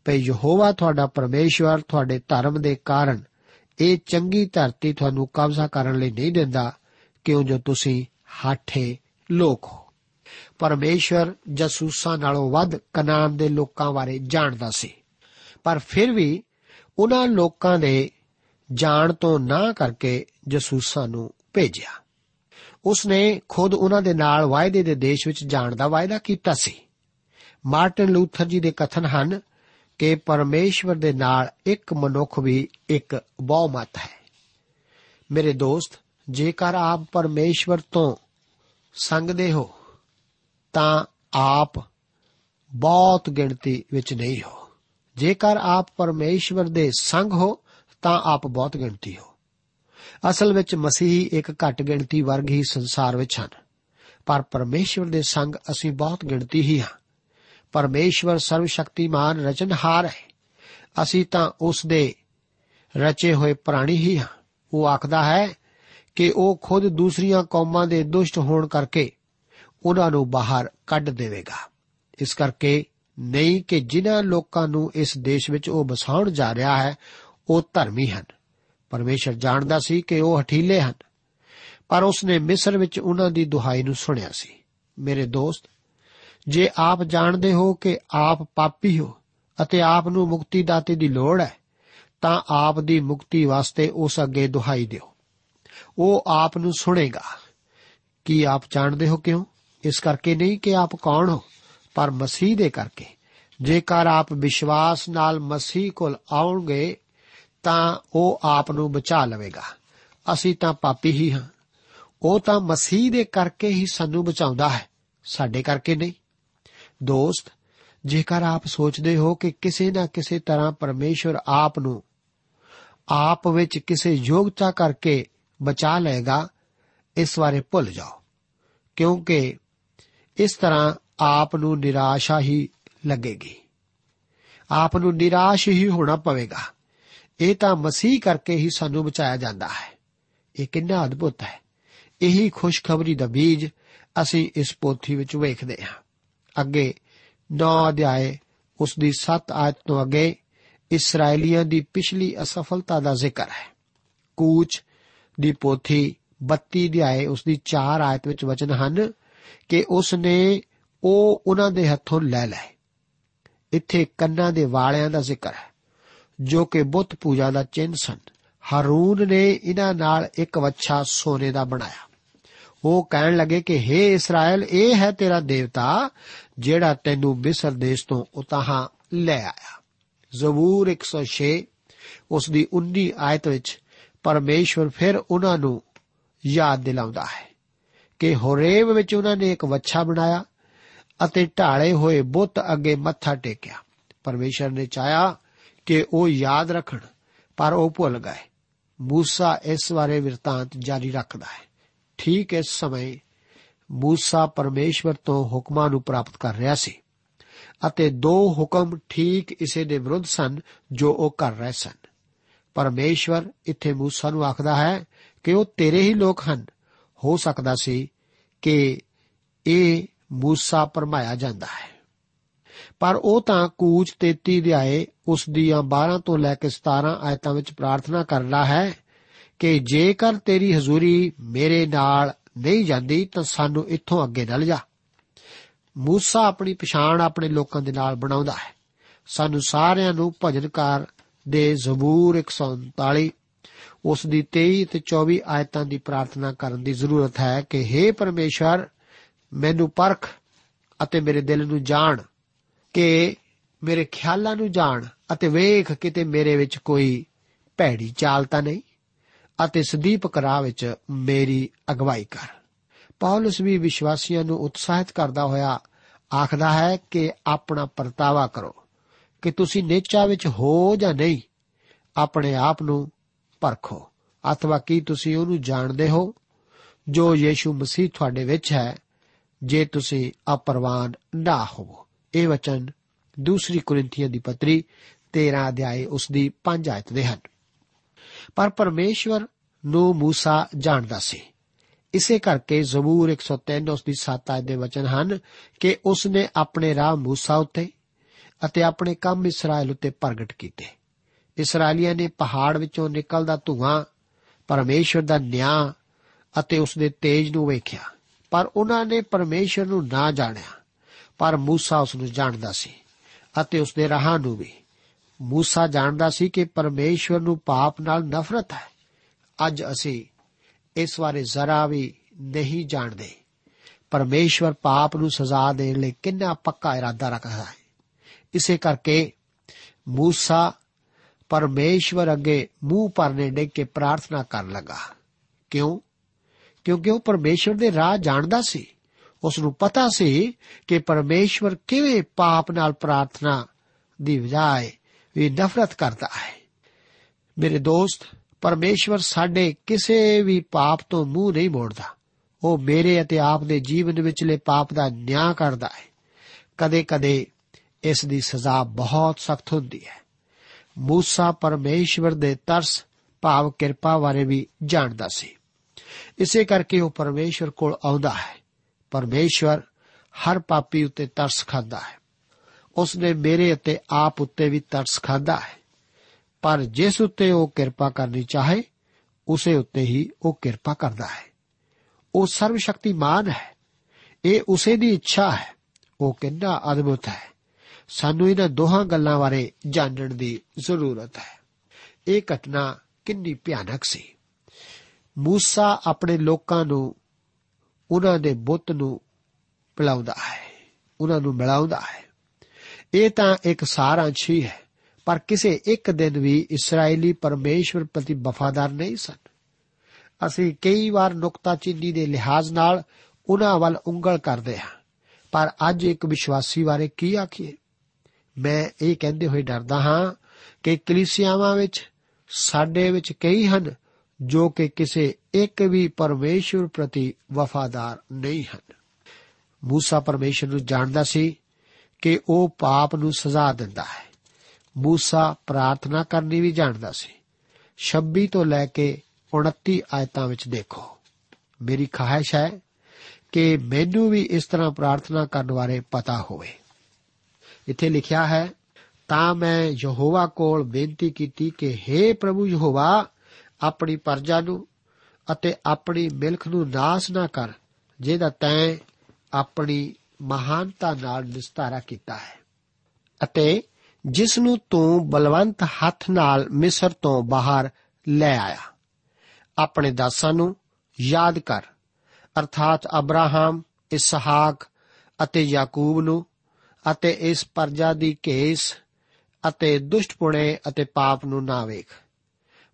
ਕਿ ਯਹੋਵਾ ਤੁਹਾਡਾ ਪਰਮੇਸ਼ਵਰ ਤੁਹਾਡੇ ਧਰਮ ਦੇ ਕਾਰਨ ਇਹ ਚੰਗੀ ਧਰਤੀ ਤੁਹਾਨੂੰ ਕਬਜ਼ਾ ਕਰਨ ਲਈ ਨਹੀਂ ਦਿੰਦਾ, ਕਿਉਂ ਜੋ ਤੁਸੀਂ ਹਾਠੇ ਲੋਕ ਹੋ। ਪਰਮੇਸ਼ਵਰ ਜਸੂਸਾਂ ਨਾਲੋਂ ਵੱਧ ਕਨਾਨ ਦੇ ਲੋਕਾਂ ਬਾਰੇ ਜਾਣਦਾ ਸੀ। ਪਰ ਫਿਰ ਵੀ ਉਹਨਾਂ ਲੋਕਾਂ ਦੇ ਜਾਣ ਤੋਂ ਨਾ ਕਰਕੇ ਜਸੂਸਾਂ ਨੂੰ ਭੇਜਿਆ। ਉਸਨੇ ਖੁਦ ਉਹਨਾਂ ਦੇ ਨਾਲ ਵਾਅਦੇ ਦੇ ਦੇਸ਼ ਵਿੱਚ ਜਾਣ ਦਾ ਵਾਅਦਾ ਕੀਤਾ ਸੀ। ਮਾਰਟਨ ਲੂਥਰ ਜੀ ਦੇ ਕਥਨ ਹਨ ਕਿ ਪਰਮੇਸ਼ਵਰ ਦੇ ਨਾਲ ਇੱਕ ਮਨੁੱਖ ਵੀ ਇੱਕ ਬਹੁਮਤ ਹੈ। ਮੇਰੇ ਦੋਸਤ, ਜੇਕਰ ਆਪ ਪਰਮੇਸ਼ਵਰ ਤੋਂ ਸੰਗਦੇ ਹੋ, ਤਾਂ ਆਪ ਬਹੁਤ ਗਿਣਤੀ ਵਿੱਚ ਨਹੀਂ ਹੋ ਜੇਕਰ ਆਪ ਪਰਮੇਸ਼ਵਰ ਦੇ ਸੰਗ ਹੋ ਤਾਂ ਆਪ ਬਹੁਤ ਗਿਣਤੀ ਹੋ। ਅਸਲ ਵਿੱਚ ਮਸੀਹ ਇੱਕ ਘੱਟ ਗਿਣਤੀ ਵਰਗ ਹੀ ਸੰਸਾਰ ਵਿੱਚ ਹਨ। ਪਰ ਪਰਮੇਸ਼ਵਰ ਦੇ ਸੰਗ ਅਸੀਂ ਬਹੁਤ ਗਿਣਤੀ ਹੀ ਹਾਂ। ਪਰਮੇਸ਼ਵਰ ਸਰਵ ਸ਼ਕਤੀਮਾਨ ਰਚਨਹਾਰ ਹੈ। ਅਸੀਂ ਤਾਂ ਉਸ ਦੇ ਰਚੇ ਹੋਏ ਪ੍ਰਾਣੀ ਹੀ ਹਾਂ। ਉਹ ਆਖਦਾ ਹੈ ਕਿ ਉਹ ਖੁਦ ਦੂਸਰੀਆਂ ਕੌਮਾਂ ਦੇ ਦੁਸ਼ਟ ਹੋਣ ਕਰਕੇ ਉਹਨਾਂ ਨੂੰ ਬਾਹਰ ਕੱਢ ਦੇਵੇਗਾ। ਇਸ ਕਰਕੇ ਨਹੀਂ ਕਿ ਜਿਨ੍ਹਾਂ ਲੋਕਾਂ ਨੂੰ ਇਸ ਦੇਸ਼ ਵਿੱਚ ਉਹ ਬਸਾਉਣ ਜਾ ਰਿਹਾ ਹੈ ਉਹ ਧਰਮੀ ਹਨ। ਪਰਮੇਸ਼ਰ ਜਾਣਦਾ ਸੀ ਕਿ ਉਹ ਹਠੀਲੇ ਹਨ। ਪਰ ਉਸਨੇ ਮਿਸਰ ਵਿੱਚ ਉਹਨਾਂ ਦੀ ਦੁਹਾਈ ਨੂੰ ਸੁਣਿਆ ਸੀ। ਮੇਰੇ ਦੋਸਤ, ਜੇ ਆਪ ਜਾਣਦੇ ਹੋ ਕਿ ਆਪ ਪਾਪੀ ਹੋ ਅਤੇ ਆਪ ਨੂੰ ਮੁਕਤੀ ਦਾਤੇ ਦੀ ਲੋੜ ਹੈ, ਤਾਂ ਆਪ ਦੀ ਮੁਕਤੀ ਵਾਸਤੇ ਉਸ ਅੱਗੇ ਦੁਹਾਈ ਦਿਓ। ਉਹ ਆਪ ਨੂੰ ਸੁਣੇਗਾ। ਕੀ ਆਪ ਜਾਣਦੇ ਹੋ ਕਿਉਂ? ਇਸ ਕਰਕੇ ਨਹੀਂ ਕਿ ਆਪ ਕੌਣ ਹੋ, ਪਰ ਮਸੀਹ ਦੇ ਕਰਕੇ। ਜੇਕਰ ਆਪ ਵਿਸ਼ਵਾਸ ਨਾਲ ਮਸੀਹ ਕੋਲ ਆਉਣਗੇ ਤਾਂ ਉਹ ਆਪ ਨੂੰ ਬਚਾ ਲਵੇਗਾ। ਅਸੀਂ ਤਾਂ ਪਾਪੀ ਹੀ ਹਾਂ। ਉਹ ਤਾਂ ਮਸੀਹ ਦੇ ਕਰਕੇ ਹੀ ਸਾਨੂੰ ਬਚਾਉਂਦਾ ਹੈ। ਸਾਡੇ ਕਰਕੇ ਨਹੀਂ। ਦੋਸਤ, ਜੇਕਰ ਆਪ ਸੋਚਦੇ ਹੋ ਕਿ ਕਿਸੇ ਨਾ ਕਿਸੇ ਤਰ੍ਹਾਂ ਪਰਮੇਸ਼ਵਰ ਆਪ ਨੂੰ ਆਪ ਵਿੱਚ ਕਿਸੇ ਯੋਗਤਾ ਕਰਕੇ ਬਚਾ ਲਏਗਾ, ਇਸ ਬਾਰੇ ਭੁੱਲ ਜਾਓ। ਕਿਉਂਕਿ ਇਸ ਤਰ੍ਹਾਂ ਆਪ ਨੂੰ ਨਿਰਾਸ਼ਾ ਹੀ ਲੱਗੇਗੀ। ਆਪ ਨੂੰ ਨਿਰਾਸ਼ ਹੀ ਹੋਣਾ ਪਵੇਗਾ। ਇਹ ਤਾਂ ਮਸੀਹ ਕਰਕੇ ਹੀ ਸਾਨੂੰ ਬਚਾਇਆ ਜਾਂਦਾ ਹੈ। ਇਹ ਕਿੰਨਾ ਅਦਭੁਤ ਹੈ। ਇਹੀ ਖੁਸ਼ਖਬਰੀ ਦਾ ਬੀਜ ਅਸੀਂ ਇਸ ਪੋਥੀ ਵਿੱਚ ਵੇਖਦੇ ਹਾਂ। ਅੱਗੇ 9 ਅਧਿਆਏ, ਉਸ ਦੀ 7 ਆਇਤ ਤੋਂ ਅੱਗੇ ਇਸرائیਲੀਆਂ ਦੀ ਪਿਛਲੀ ਅਸਫਲਤਾ ਦਾ ਜ਼ਿਕਰ ਹੈ। ਕੂਚ ਦੀ ਪੋਥੀ 32 ਅਧਿਆਏ, ਉਸ ਦੀ 4 ਆਇਤ ਵਿੱਚ ਵਚਨ ਹਨ ਕਿ ਉਸ ਨੇ ਉਹ ਉਹਨਾਂ ਦੇ ਹੱਥੋਂ ਲੈ ਲਏ। ਇੱਥੇ ਕੰਨਾਂ ਦੇ ਵਾਲਿਆਂ ਦਾ ਜ਼ਿਕਰ ਹੈ। ਜੋ ਕਿ ਬੁੱਤ ਪੂਜਾ ਦਾ ਚਿੰਨ ਸਨ। ਹਾਰੂਨ ਨੇ ਇਹਨਾਂ ਨਾਲ ਇੱਕ ਵੱਛਾ ਸੋਨੇ ਦਾ ਬਣਾਇਆ। ਉਹ ਕਹਿਣ ਲੱਗੇ ਕਿ हे ਇਸਰਾਇਲ, ਇਹ ਹੈ ਤੇਰਾ ਦੇਵਤਾ ਜਿਹੜਾ ਤੈਨੂੰ ਮਿਸਰ ਦੇਸ਼ ਤੋਂ ਉਤਾਹਾਂ ਲੈ ਆਇਆ। ਜ਼ਬੂਰ 106 ਉਸ ਦੀ 19 ਆਇਤ ਵਿੱਚ ਪਰਮੇਸ਼ਵਰ ਫਿਰ ਉਹਨਾਂ ਨੂੰ ਯਾਦ ਦਿਲਾਉਂਦਾ ਹੈ ਕਿ ਹੋਰੇਵ ਵਿੱਚ ਉਹਨਾਂ ਨੇ ਇੱਕ ਵੱਛਾ ਬਣਾਇਆ ਅਤੇ ਢਾਲੇ ਹੋਏ ਬੁੱਤ ਅੱਗੇ ਮੱਥਾ ਟੇਕਿਆ। ਪਰਮੇਸ਼ਰ ਨੇ ਚਾਹਿਆ ਕਿ ਉਹ ਯਾਦ ਰੱਖਣ, ਪਰ ਉਹ ਭੁੱਲ ਗਏ। ਮੂਸਾ ਇਸ ਬਾਰੇ ਵਿਰਤਾਂਤ ਜਾਰੀ ਰੱਖਦਾ ਹੈ। ਠੀਕ ਇਸ ਸਮੇਂ ਮੂਸਾ ਪਰਮੇਸ਼ਵਰ ਤੋਂ ਹੁਕਮਾਂ ਨੂੰ ਪ੍ਰਾਪਤ ਕਰ ਰਿਹਾ ਸੀ ਅਤੇ ਦੋ ਹੁਕਮ ਠੀਕ ਇਸੇ ਦੇ ਵਿਰੁੱਧ ਸਨ ਜੋ ਉਹ ਕਰ ਰਹੇ ਸਨ। ਪਰਮੇਸ਼ਵਰ ਇੱਥੇ ਮੂਸਾ ਨੂੰ ਆਖਦਾ ਹੈ ਕਿ ਉਹ ਤੇਰੇ ਹੀ ਲੋਕ ਹਨ। ਹੋ ਸਕਦਾ ਸੀ ਕਿ ਇਹ ਮੂਸਾ ਪਰਮਾਇਆ ਜਾਂਦਾ ਹੈ। ਪਰ ਉਹ ਤਾਂ ਕੂਚ 33 ਅਧਿਆਏ ਉਸ ਦੀਆਂ 12 ਤੋਂ ਲੈ ਕੇ 17 ਆਇਤਾਂ ਵਿੱਚ ਪ੍ਰਾਰਥਨਾ ਕਰਦਾ ਹੈ ਕਿ ਜੇਕਰ ਤੇਰੀ ਹਜ਼ੂਰੀ ਮੇਰੇ ਨਾਲ ਨਹੀਂ ਜਾਂਦੀ ਤਾਂ ਸਾਨੂੰ ਇੱਥੋਂ ਅੱਗੇ ਨਾ ਲਿਜਾ ਮੂਸਾ ਆਪਣੀ ਪਛਾਣ ਆਪਣੇ ਲੋਕਾਂ ਦੇ ਨਾਲ ਬਣਾਉਂਦਾ ਹੈ। ਸਾਨੂੰ ਸਾਰਿਆਂ ਨੂੰ ਭਜਨਕਾਰ ਦੇ ਜ਼ਬੂਰ 139 ਉਸ ਦੀ 23 ਤੇ 24 ਆਇਤਾਂ ਦੀ ਪ੍ਰਾਰਥਨਾ ਕਰਨ ਦੀ ਜ਼ਰੂਰਤ ਹੈ ਕਿ हे ਪਰਮੇਸ਼ਰ ਮੈਨੂੰ ਪਰਖ ਅਤੇ ਮੇਰੇ ਦਿਲ ਨੂੰ ਜਾਣ। ਕਿ ਮੇਰੇ ਖਿਆਲਾਂ ਨੂੰ ਜਾਣ ਅਤੇ ਵੇਖ ਕਿਤੇ ਮੇਰੇ ਵਿੱਚ ਕੋਈ ਭੈੜੀ ਚਾਲ ਤਾਂ ਨਹੀਂ ਅਤੇ ਸਦੀਪਕ ਰਾਹ ਵਿੱਚ ਮੇਰੀ ਅਗਵਾਈ ਕਰ। ਪੌਲਸ ਵੀ ਵਿਸ਼ਵਾਸੀਆਂ ਨੂੰ ਉਤਸ਼ਾਹਿਤ ਕਰਦਾ ਹੋਇਆ ਆਖਦਾ ਹੈ ਕਿ ਆਪਣਾ ਪਰਤਾਵਾ ਕਰੋ ਕਿ ਤੁਸੀਂ ਨੇਚਾ ਵਿੱਚ ਹੋ ਜਾਂ ਨਹੀਂ, ਆਪਣੇ ਆਪ ਨੂੰ ਪਰਖੋ, ਅਥਵਾ ਕੀ ਤੁਸੀਂ ਉਹਨੂੰ ਜਾਣਦੇ ਹੋ ਜੋ ਯੀਸ਼ੂ ਮਸੀਹ ਤੁਹਾਡੇ ਵਿੱਚ ਹੈ, ਜੇ ਤੁਸੀਂ ਅਪਰਵਾਨ ਨਾ ਹੋਵੋ। ਇਹ ਵਚਨ ਦੂਸਰੀ ਕੋਰਿੰਥੀਆਂ ਦੀ ਪੱਤਰੀ 13 ਅਧਿਆਏ ਉਸ ਦੀ 5 ਆਇਤ ਦੇ ਹਨ। ਪਰ ਪਰਮੇਸ਼ਵਰ ਨੂੰ موسی ਜਾਣਦਾ ਸੀ। ਇਸੇ ਕਰਕੇ ਜ਼ਬੂਰ 103 ਉਸ ਦੀ 7 ਆਇਤ ਦੇ ਵਚਨ ਹਨ ਕਿ ਉਸ ਨੇ ਆਪਣੇ ਰਾਹ موسی ਉੱਤੇ ਅਤੇ ਆਪਣੇ ਕੰਮ ਇਸਰਾਇਲ ਉੱਤੇ ਪ੍ਰਗਟ ਕੀਤੇ। ਇਸرائیਲੀਆਂ ਨੇ ਪਹਾੜ ਵਿੱਚੋਂ ਨਿਕਲਦਾ ਧੂਆਂ, ਪਰਮੇਸ਼ਵਰ ਦਾ ਨਿਆਂ ਅਤੇ ਉਸ ਦੇ ਤੇਜ ਨੂੰ ਵੇਖਿਆ। ਪਰ ਉਹਨਾਂ ਨੇ ਪਰਮੇਸ਼ਵਰ ਨੂੰ ਨਾ ਜਾਣਿਆ। ਪਰ موسی ਉਸ ਨੂੰ ਜਾਣਦਾ ਸੀ ਅਤੇ ਉਸ ਦੇ ਰਾਹਾਂ ਨੂੰ ਵੀ موسی ਜਾਣਦਾ ਸੀ ਕਿ ਪਰਮੇਸ਼ਵਰ ਨੂੰ ਪਾਪ ਨਾਲ ਨਫ਼ਰਤ ਹੈ ਅੱਜ ਅਸੀਂ ਇਸ ਬਾਰੇ ਜ਼ਰਾ ਵੀ ਨਹੀਂ ਜਾਣਦੇ ਪਰਮੇਸ਼ਵਰ ਪਾਪ ਨੂੰ ਸਜ਼ਾ ਦੇਣ ਲਈ ਕਿੰਨਾ ਪੱਕਾ ਇਰਾਦਾ ਰੱਖਦਾ ਹੈ ਇਸੇ ਕਰਕੇ موسی ਪਰਮੇਸ਼ਵਰ ਅੱਗੇ ਮੂੰਹ ਭਰਨੇ ਡਿੱਗ ਕੇ ਪ੍ਰਾਰਥਨਾ ਕਰਨ ਲੱਗਾ ਕਿਉਂ ਕਿਉਂਕਿ ਉਹ ਪਰਮੇਸ਼ਵਰ ਦੇ ਰਾਹ ਜਾਣਦਾ ਸੀ ਉਸ ਨੂੰ ਪਤਾ ਸੀ ਕਿ ਪਰਮੇਸ਼ਵਰ ਕਿਵੇਂ ਪਾਪ ਨਾਲ ਪ੍ਰਾਰਥਨਾ ਦੀ ਵਜਾਏ ਵੀ ਨਫ਼ਰਤ ਕਰਦਾ ਹੈ ਮੇਰੇ ਦੋਸਤ ਪਰਮੇਸ਼ਵਰ ਸਾਡੇ ਕਿਸੇ ਵੀ ਪਾਪ ਤੋਂ ਮੂੰਹ ਨਹੀਂ ਮੋੜਦਾ ਉਹ ਮੇਰੇ ਅਤੇ ਆਪ ਦੇ ਜੀਵਨ ਵਿਚਲੇ ਪਾਪ ਦਾ ਨਿਆਂ ਕਰਦਾ ਹੈ ਕਦੇ-ਕਦੇ ਇਸ ਦੀ ਸਜ਼ਾ ਬਹੁਤ ਸਖਤ ਹੁੰਦੀ ਹੈ موسی ਪਰਮੇਸ਼ਵਰ ਦੇ ਤਰਸ ਭਾਵ ਕਿਰਪਾ ਬਾਰੇ ਵੀ ਜਾਣਦਾ ਸੀ ਇਸੇ ਕਰਕੇ ਉਹ ਪਰਮੇਸ਼ਵਰ ਕੋਲ ਆਉਂਦਾ ਹੈ ਪਰਮੇਸ਼ਵਰ ਹਰ ਪਾਪੀ ਉੱਤੇ ਤਰਸ ਖਾਦਾ ਹੈ। ਉਸ ਨੇ ਮੇਰੇ ਅਤੇ ਆਪ ਉੱਤੇ ਵੀ ਤਰਸ ਖਾਦਾ ਹੈ। ਪਰ ਜਿਸ ਉੱਤੇ ਉਹ ਕਿਰਪਾ ਕਰਨੀ ਚਾਹੇ, ਉਸੇ ਉੱਤੇ ਹੀ ਉਹ ਕਿਰਪਾ ਕਰਦਾ ਹੈ। ਉਹ ਸਰਵ ਸ਼ਕਤੀਮਾਨ ਹੈ। ਇਹ ਉਸੇ ਦੀ ਇੱਛਾ ਹੈ। ਉਹ ਕਿੰਨਾ ਅਦਭੁਤ ਹੈ। ਸਾਨੂੰ ਇਹਨਾਂ ਦੋਹਾਂ ਗੱਲਾਂ ਬਾਰੇ ਜਾਣਨ ਦੀ ਜ਼ਰੂਰਤ ਹੈ। ਇਹ ਘਟਨਾ ਕਿੰਨੀ ਭਿਆਨਕ ਸੀ। ਮੂਸਾ ਆਪਣੇ ਲੋਕਾਂ ਨੂੰ ਉਹਨਾਂ ਦੇ ਬੁੱਤ ਨੂੰ ਪਿਲਾਉਂਦਾ ਹੈ ਉਹਨਾਂ ਨੂੰ ਮਿਲਾਉਂਦਾ ਹੈ। ਇਹ ਤਾਂ ਇੱਕ ਸਾਰਾਂਸ਼ੀ ਹੈ, ਪਰ ਕਿਸੇ ਇੱਕ ਦਿਨ ਵੀ ਇਸرائیਲੀ ਪਰਮੇਸ਼ਵਰ ਪ੍ਰਤੀ ਵਫਾਦਾਰ ਨਹੀਂ ਸਨ। ਅਸੀਂ ਕਈ ਵਾਰ ਨੁਕਤਾਚੀਨੀ ਦੇ ਲਿਹਾਜ਼ ਨਾਲ ਉਹਨਾਂ ਵੱਲ ਉਂਗਲ ਕਰਦੇ ਹਾਂ, ਪਰ ਅੱਜ ਇੱਕ ਵਿਸ਼ਵਾਸੀ ਬਾਰੇ ਕੀ ਆਖੀਏ? ਮੈਂ ਇਹ ਕਹਿੰਦੇ ਹੋਏ ਡਰਦਾ ਹਾਂ ਕਿ ਕਲੀਸਿਆਵਾਂ ਵਿੱਚ, ਸਾਡੇ ਵਿੱਚ ਕਈ ਹਨ ਜੋ ਕਿ ਕਿਸੇ ਇੱਕ ਵੀ ਪਰਮੇਸ਼ਵਰ ਪ੍ਰਤੀ ਵਫਾਦਾਰ ਨਹੀਂ ਹਨ। ਮੂਸਾ ਪਰਮੇਸ਼ਰ ਨੂੰ ਜਾਣਦਾ ਸੀ ਕਿ ਉਹ ਪਾਪ ਨੂੰ ਸਜ਼ਾ ਦਿੰਦਾ ਹੈ। ਮੂਸਾ ਪ੍ਰਾਰਥਨਾ ਕਰਨੀ ਵੀ ਜਾਣਦਾ ਸੀ। 26 ਤੋਂ ਲੈ ਕੇ 29 ਆਇਤਾਂ ਵਿੱਚ ਦੇਖੋ। ਮੇਰੀ ਖਾਹਿਸ਼ ਹੈ ਕਿ ਮੈਨੂੰ ਵੀ ਇਸ ਤਰ੍ਹਾਂ ਪ੍ਰਾਰਥਨਾ ਕਰਨ ਬਾਰੇ ਪਤਾ ਹੋਵੇ। ਇੱਥੇ ਲਿਖਿਆ ਹੈ, ਤਾਂ ਮੈਂ ਯਹੋਵਾ ਕੋਲ ਬੇਨਤੀ ਕੀਤੀ ਕਿ हे ਪ੍ਰਭੂ ਯਹੋਵਾ ਆਪਣੀ ਪਰਜਾ ਨੂੰ ਅਤੇ ਆਪਣੀ ਮਿਲਖ ਨੂੰ ਨਾਸ ਨਾ ਕਰ, ਜਿਹਦਾ ਤੈਂ ਆਪਣੀ ਮਹਾਨਤਾ ਨਾਲ ਨਿਸਤਾਰਾ ਕੀਤਾ ਹੈ। ਅਤੇ ਜਿਸ ਨੂੰ ਤੂੰ ਬਲਵੰਤ ਹੱਥ ਨਾਲ ਮਿਸਰ ਤੋਂ ਬਾਹਰ ਲੈ ਆਇਆ, ਆਪਣੇ ਦਾਸਾਂ ਨੂੰ ਯਾਦ ਕਰ। ਅਰਥਾਤ ਅਬਰਾਹਮ, ਇਸਹਾਕ ਅਤੇ ਯਾਕੂਬ ਨੂੰ ਅਤੇ ਇਸ ਪਰਜਾ ਦੀ ਕੇਸ ਅਤੇ ਦੁਸ਼ਟਪੁਣੇ ਅਤੇ ਪਾਪ ਨੂੰ ਨਾ ਵੇਖ।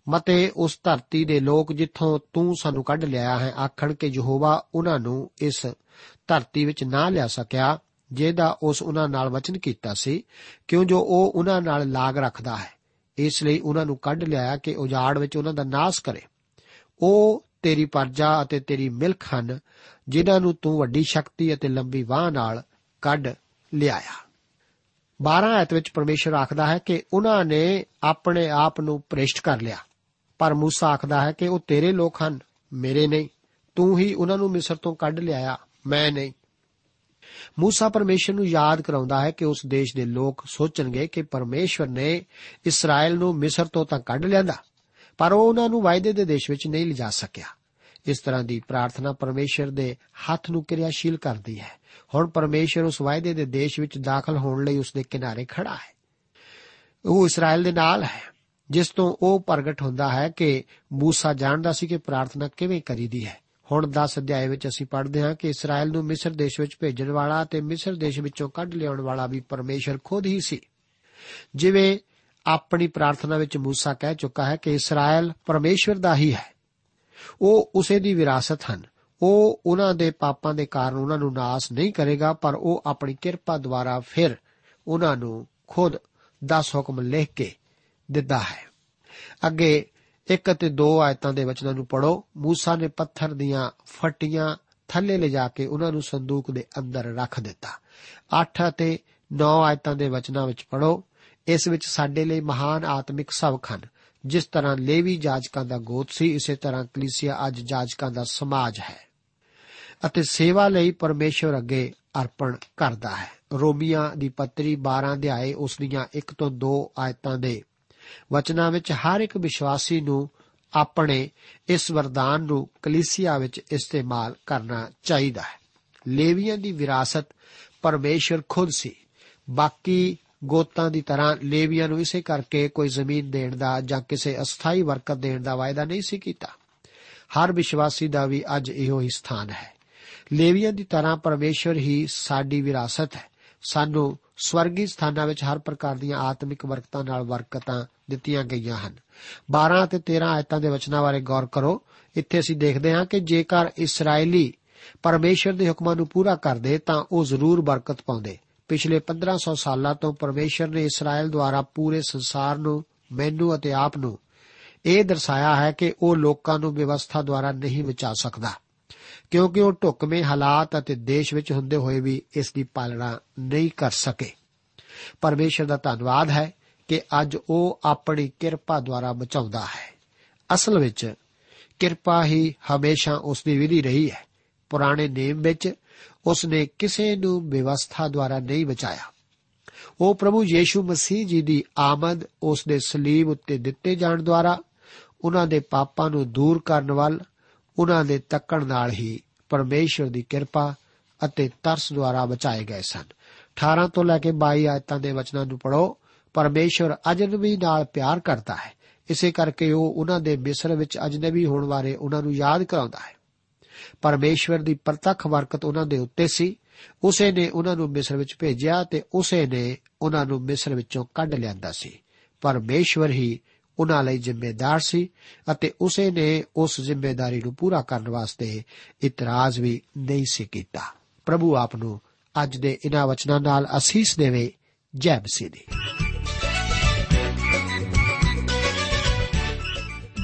ਮਤੇ ਉਸ ਧਰਤੀ ਦੇ ਲੋਕ ਜਿੱਥੋਂ ਤੂੰ ਸਾਨੂੰ ਕੱਢ ਲਿਆ ਹੈ, ਆਖਣ ਕਿ ਯਹੋਵਾ ਉਹਨਾਂ ਨੂੰ ਇਸ ਧਰਤੀ ਵਿੱਚ ਨਾ ਲਿਆ ਸਕਿਆ, ਜਿਹਦਾ ਉਸ ਉਹਨਾਂ ਨਾਲ ਵਚਨ ਕੀਤਾ ਸੀ, ਕਿਉਂ ਜੋ ਉਹ ਉਹਨਾਂ ਨਾਲ ਲਾਗ ਰੱਖਦਾ ਹੈ। ਇਸ ਲਈ ਉਹਨਾਂ ਨੂੰ ਕੱਢ ਲਿਆ ਕਿ ਉਜਾੜ ਵਿੱਚ ਉਹਨਾਂ ਦਾ ਨਾਸ ਕਰੇ। ਉਹ ਤੇਰੀ ਪਰਜਾ ਅਤੇ ਤੇਰੀ ਮਿਲਖ ਹਨ, ਜਿਨ੍ਹਾਂ ਨੂੰ ਤੂੰ ਵੱਡੀ ਸ਼ਕਤੀ ਅਤੇ ਲੰਬੀ ਬਾਹ ਨਾਲ ਕੱਢ ਲਿਆਇਆ। 12 ਆਇਤ ਵਿੱਚ ਪਰਮੇਸ਼ਰ ਆਖਦਾ ਹੈ ਕਿ ਉਹਨਾਂ ਨੇ ਆਪਣੇ ਆਪ ਨੂੰ ਪ੍ਰੇਸ਼ਟ ਕਰ ਲਿਆ। ਪਰ موسی ਆਖਦਾ ਹੈ ਕਿ ਉਹ ਤੇਰੇ ਲੋਕ ਹਨ ਮੇਰੇ ਨਹੀਂ ਤੂੰ ਹੀ ਉਹਨਾਂ ਨੂੰ ਮਿਸਰ ਤੋਂ ਕੱਢ ਲਿਆਇਆ ਮੈਂ ਨਹੀਂ موسی ਪਰਮੇਸ਼ਰ ਨੂੰ ਯਾਦ ਕਰਾਉਂਦਾ ਹੈ ਕਿ ਉਸ ਦੇਸ਼ ਦੇ ਲੋਕ ਸੋਚਣਗੇ ਕਿ ਪਰਮੇਸ਼ਵਰ ਨੇ ਇਸਰਾਇਲ ਨੂੰ ਮਿਸਰ ਤੋਂ ਤਾਂ ਕੱਢ ਲਿਆਂਦਾ ਪਰ ਉਹ ਉਹਨਾਂ ਨੂੰ ਵਾਅਦੇ ਦੇ ਦੇਸ਼ ਵਿੱਚ ਨਹੀਂ ਲਿਜਾ ਸਕਿਆ ਇਸ ਤਰ੍ਹਾਂ ਦੀ ਪ੍ਰਾਰਥਨਾ ਪਰਮੇਸ਼ਰ ਦੇ ਹੱਥ ਨੂੰ ਕਿਰਿਆਸ਼ੀਲ ਕਰਦੀ ਹੈ ਹੁਣ ਪਰਮੇਸ਼ਰ ਉਸ ਵਾਅਦੇ ਦੇ ਦੇਸ਼ ਵਿੱਚ ਦਾਖਲ ਹੋਣ ਲਈ ਉਸ ਦੇ ਕਿਨਾਰੇ ਖੜਾ ਹੈ ਉਹ ਇਸਰਾਇਲ ਦੇ ਨਾਲ ਹੈ ਜਿਸ ਤੋਂ ਉਹ ਪ੍ਰਗਟ ਹੁੰਦਾ ਹੈ ਕਿ موسی ਜਾਣਦਾ ਸੀ ਕਿ ਪ੍ਰਾਰਥਨਾ ਕਿਵੇਂ ਕਰੀਦੀ ਹੈ ਹੁਣ 10 ਅਧਿਆਏ ਵਿੱਚ ਅਸੀਂ ਪੜ੍ਹਦੇ ਹਾਂ ਕਿ ਇਸਰਾਇਲ ਨੂੰ ਮਿਸਰ ਦੇਸ਼ ਵਿੱਚ ਭੇਜਣ ਵਾਲਾ ਤੇ ਮਿਸਰ ਦੇਸ਼ ਵਿੱਚੋਂ ਕੱਢ ਲਿਆਉਣ ਵਾਲਾ ਵੀ ਪਰਮੇਸ਼ਰ ਖੁਦ ਹੀ ਸੀ ਜਿਵੇਂ ਆਪਣੀ ਪ੍ਰਾਰਥਨਾ ਵਿੱਚ موسی ਕਹਿ ਚੁੱਕਾ ਹੈ ਕਿ ਇਸਰਾਇਲ ਪਰਮੇਸ਼ਰ ਦਾ ਹੀ ਹੈ ਉਹ ਉਸੇ ਦੀ ਵਿਰਾਸਤ ਹਨ ਉਹ ਉਹਨਾਂ ਦੇ ਪਾਪਾਂ ਦੇ ਕਾਰਨ ਉਹਨਾਂ ਨੂੰ ਨਾਸ ਨਹੀਂ ਕਰੇਗਾ ਪਰ ਉਹ ਆਪਣੀ ਕਿਰਪਾ ਦੁਆਰਾ ਫਿਰ ਉਹਨਾਂ ਨੂੰ ਖੁਦ 10 ਹੁਕਮ ਲਿਖ ਕੇ ਦਿੱਤਾ ਹੈ ਅੱਗੇ ਇੱਕ ਅਤੇ ਦੋ ਆਇਤਾਂ ਦੇ ਵਚਨਾਂ ਨੂੰ ਪੜੋ موسی ਨੇ ਪੱਥਰ ਦੀਆਂ ਫਟੀਆਂ ਥੱਲੇ ਲਿਜਾ ਕੇ ਉਹਨਾਂ ਨੂੰ ਸੰਦੂਕ ਦੇ ਅੰਦਰ ਰੱਖ ਦਿੱਤਾ 8 ਅਤੇ 9 ਆਇਤਾਂ ਦੇ ਵਚਨਾਂ ਵਿੱਚ ਪੜੋ ਇਸ ਵਿੱਚ ਸਾਡੇ ਲਈ ਮਹਾਨ ਆਤਮਿਕ ਸਬਕ ਹਨ ਜਿਸ ਤਰ੍ਹਾਂ ਲੇਵੀ ਜਾਜਕਾਂ ਦਾ ਗੋਤ ਸੀ ਇਸੇ ਤਰ੍ਹਾਂ ਕਲੀਸਿਆ ਅੱਜ ਜਾਜਕਾਂ ਦਾ ਸਮਾਜ ਹੈ ਅਤੇ ਸੇਵਾ ਲਈ ਪਰਮੇਸ਼ਵਰ ਅੱਗੇ ਅਰਪਣ ਕਰਦਾ ਹੈ ਰੋਮੀਆਂ ਦੀ ਪੱਤਰੀ 12 ਅਧਿਆਏ ਉਸ ਦੀਆਂ 1 ਤੋਂ 2 ਆਇਤਾਂ ਦੇ ਵਚਨਾਂ ਵਿੱਚ ਹਰ ਇੱਕ ਵਿਸ਼ਵਾਸੀ ਨੂੰ ਆਪਣੇ ਇਸ ਵਰਦਾਨ ਨੂੰ ਕਲੀਸਿਆ ਵਿੱਚ ਇਸਤੇਮਾਲ ਕਰਨਾ ਚਾਹੀਦਾ ਹੈ। ਲੇਵੀਆਂ ਦੀ ਵਿਰਾਸਤ ਪਰਮੇਸ਼ਰ ਖੁਦ ਸੀ। ਬਾਕੀ ਗੋਤਾਂ ਦੀ ਤਰ੍ਹਾਂ ਲੇਵੀਆਂ ਨੂੰ ਇਸੇ ਕਰਕੇ ਕੋਈ ਜ਼ਮੀਨ ਦੇਣ ਦਾ ਜਾਂ ਕਿਸੇ ਅਸਥਾਈ ਬਰਕਤ ਦੇਣ ਦਾ ਵਾਅਦਾ ਨਹੀਂ ਸੀ ਕੀਤਾ। ਹਰ ਵਿਸ਼ਵਾਸੀ ਦਾ ਵੀ ਅੱਜ ਇਹੋ ਹੀ ਸਥਾਨ ਹੈ। ਲੇਵੀਆਂ ਦੀ ਤਰ੍ਹਾਂ ਪਰਮੇਸ਼ਰ ਹੀ ਸਾਡੀ ਵਿਰਾਸਤ ਹੈ। ਸਾਨੂੰ ਸਵਰਗੀ ਸਥਾਨਾਂ ਵਿੱਚ ਹਰ ਪ੍ਰਕਾਰ ਦੀਆਂ ਆਤਮਿਕ ਬਰਕਤਾਂ ਨਾਲ ਬਰਕਤਾਂ ਦਿੱਤੀਆਂ ਗਈਆਂ ਹਨ। 12 ਅਤੇ 13 ਆਇਤਾਂ ਦੇ ਵਚਨਾਂ ਬਾਰੇ ਗੌਰ ਕਰੋ। ਇੱਥੇ ਅਸੀਂ ਦੇਖਦੇ ਹਾਂ ਕਿ ਜੇਕਰ ਇਸرائیਲੀ ਪਰਮੇਸ਼ਰ ਦੇ ਹੁਕਮਾਂ ਨੂੰ ਪੂਰਾ ਕਰਦੇ, ਤਾਂ ਉਹ ਜ਼ਰੂਰ ਬਰਕਤ ਪਾਉਂਦੇ। ਪਿਛਲੇ 1500 ਸਾਲਾਂ ਤੋਂ ਪਰਮੇਸ਼ਰ ਨੇ ਇਸਰਾਇਲ ਦੁਆਰਾ ਪੂਰੇ ਸੰਸਾਰ ਨੂੰ, ਮੈਨੂੰ ਅਤੇ ਆਪ ਨੂੰ ਇਹ ਦਰਸਾਇਆ ਹੈ ਕਿ ਉਹ ਲੋਕਾਂ ਨੂੰ ਵਿਵਸਥਾ ਦੁਆਰਾ ਨਹੀਂ ਬਚਾ ਸਕਦਾ, ਕਿਉਂਕਿ ਉਹ ਢੁਕਵੇਂ ਹਾਲਾਤ ਅਤੇ ਦੇਸ਼ ਵਿੱਚ ਹੁੰਦੇ ਹੋਏ ਵੀ ਇਸ ਦੀ ਪਾਲਣਾ ਨਹੀਂ ਕਰ ਸਕੇ। ਪਰਮੇਸ਼ਰ ਦਾ ਧੰਨਵਾਦ ਹੈ ਕਿ ਅੱਜ ਉਹ ਆਪਣੀ ਕਿਰਪਾ ਦੁਆਰਾ ਬਚਾਉਂਦਾ ਹੈ। ਅਸਲ ਵਿੱਚ ਕਿਰਪਾ ਹੀ ਹਮੇਸ਼ਾ ਉਸ ਦੀ ਵਿਧੀ ਰਹੀ ਹੈ। ਪੁਰਾਣੇ ਨੇਮ ਵਿੱਚ ਉਸ ਨੇ ਕਿਸੇ ਨੂੰ ਵਿਵਸਥਾ ਦੁਆਰਾ ਨਹੀਂ ਬਚਾਇਆ। ਉਹ ਪ੍ਰਭੂ ਯੀਸ਼ੂ ਮਸੀਹ ਜੀ ਦੀ ਆਮਦ ਉਸ ਦੇ ਸਲੀਬ ਉੱਤੇ ਦਿੱਤੇ ਜਾਣ ਦੁਆਰਾ ਉਹਨਾਂ ਦੇ ਪਾਪਾਂ ਨੂੰ ਦੂਰ ਕਰਨ ਵੱਲ, ਉਹਨਾਂ ਦੇ ਤੱਕਣ ਨਾਲ ਹੀ ਪਰਮੇਸ਼ਰ ਦੀ ਕਿਰਪਾ ਅਤੇ ਤਰਸ ਦੁਆਰਾ ਬਚਾਏ ਗਏ ਸਨ। 18 ਤੋਂ ਲੈ ਕੇ 22 ਆਇਤਾਂ ਦੇ ਵਚਨਾਂ ਨੂੰ ਪੜੋ ਪਰਮੇਸ਼ਰ ਅਜਨਬੀ ਨਾਲ ਪਿਆਰ ਕਰਦਾ ਹੈ। ਇਸੇ ਕਰਕੇ ਉਹ ਉਹਨਾਂ ਦੇ ਮਿਸਰ ਵਿੱਚ ਅਜਨਬੀ ਹੋਣ ਬਾਰੇ ਉਹਨਾਂ ਨੂੰ ਯਾਦ ਕਰਾਉਂਦਾ ਹੈ। ਪਰਮੇਸ਼ਵਰ ਦੀ ਪ੍ਰਤੱਖ ਬਰਕਤ ਉਹਨਾਂ ਦੇ ਉੱਤੇ ਸੀ। ਉਸੇ ਨੇ ਉਹਨਾਂ ਨੂੰ ਮਿਸਰ ਵਿੱਚ ਭੇਜਿਆ ਤੇ ਉਸੇ ਨੇ ਉਹਨਾਂ ਨੂੰ ਮਿਸਰ ਵਿੱਚੋਂ ਕੱਢ ਲਿਆਂਦਾ ਸੀ। ਪਰਮੇਸ਼ਵਰ ਹੀ ਉਹਨਾਂ ਲਈ ਜ਼ਿੰਮੇਦਾਰ ਸੀ ਅਤੇ ਉਸੇ ਨੇ ਉਸ ਜ਼ਿੰਮੇਵਾਰੀ ਨੂੰ ਪੂਰਾ ਕਰਨ ਵਾਸਤੇ ਇਤਰਾਜ਼ ਵੀ ਨਹੀਂ ਸੀ ਕੀਤਾ। ਪ੍ਰਭੂ ਆਪ ਨੂੰ ਅੱਜ ਦੇ ਇਹਨਾਂ ਵਚਨਾਂ ਨਾਲ ਅਸੀਸ ਦੇਵੇ। ਜੈ ਮਸੀਹ ਦੀ।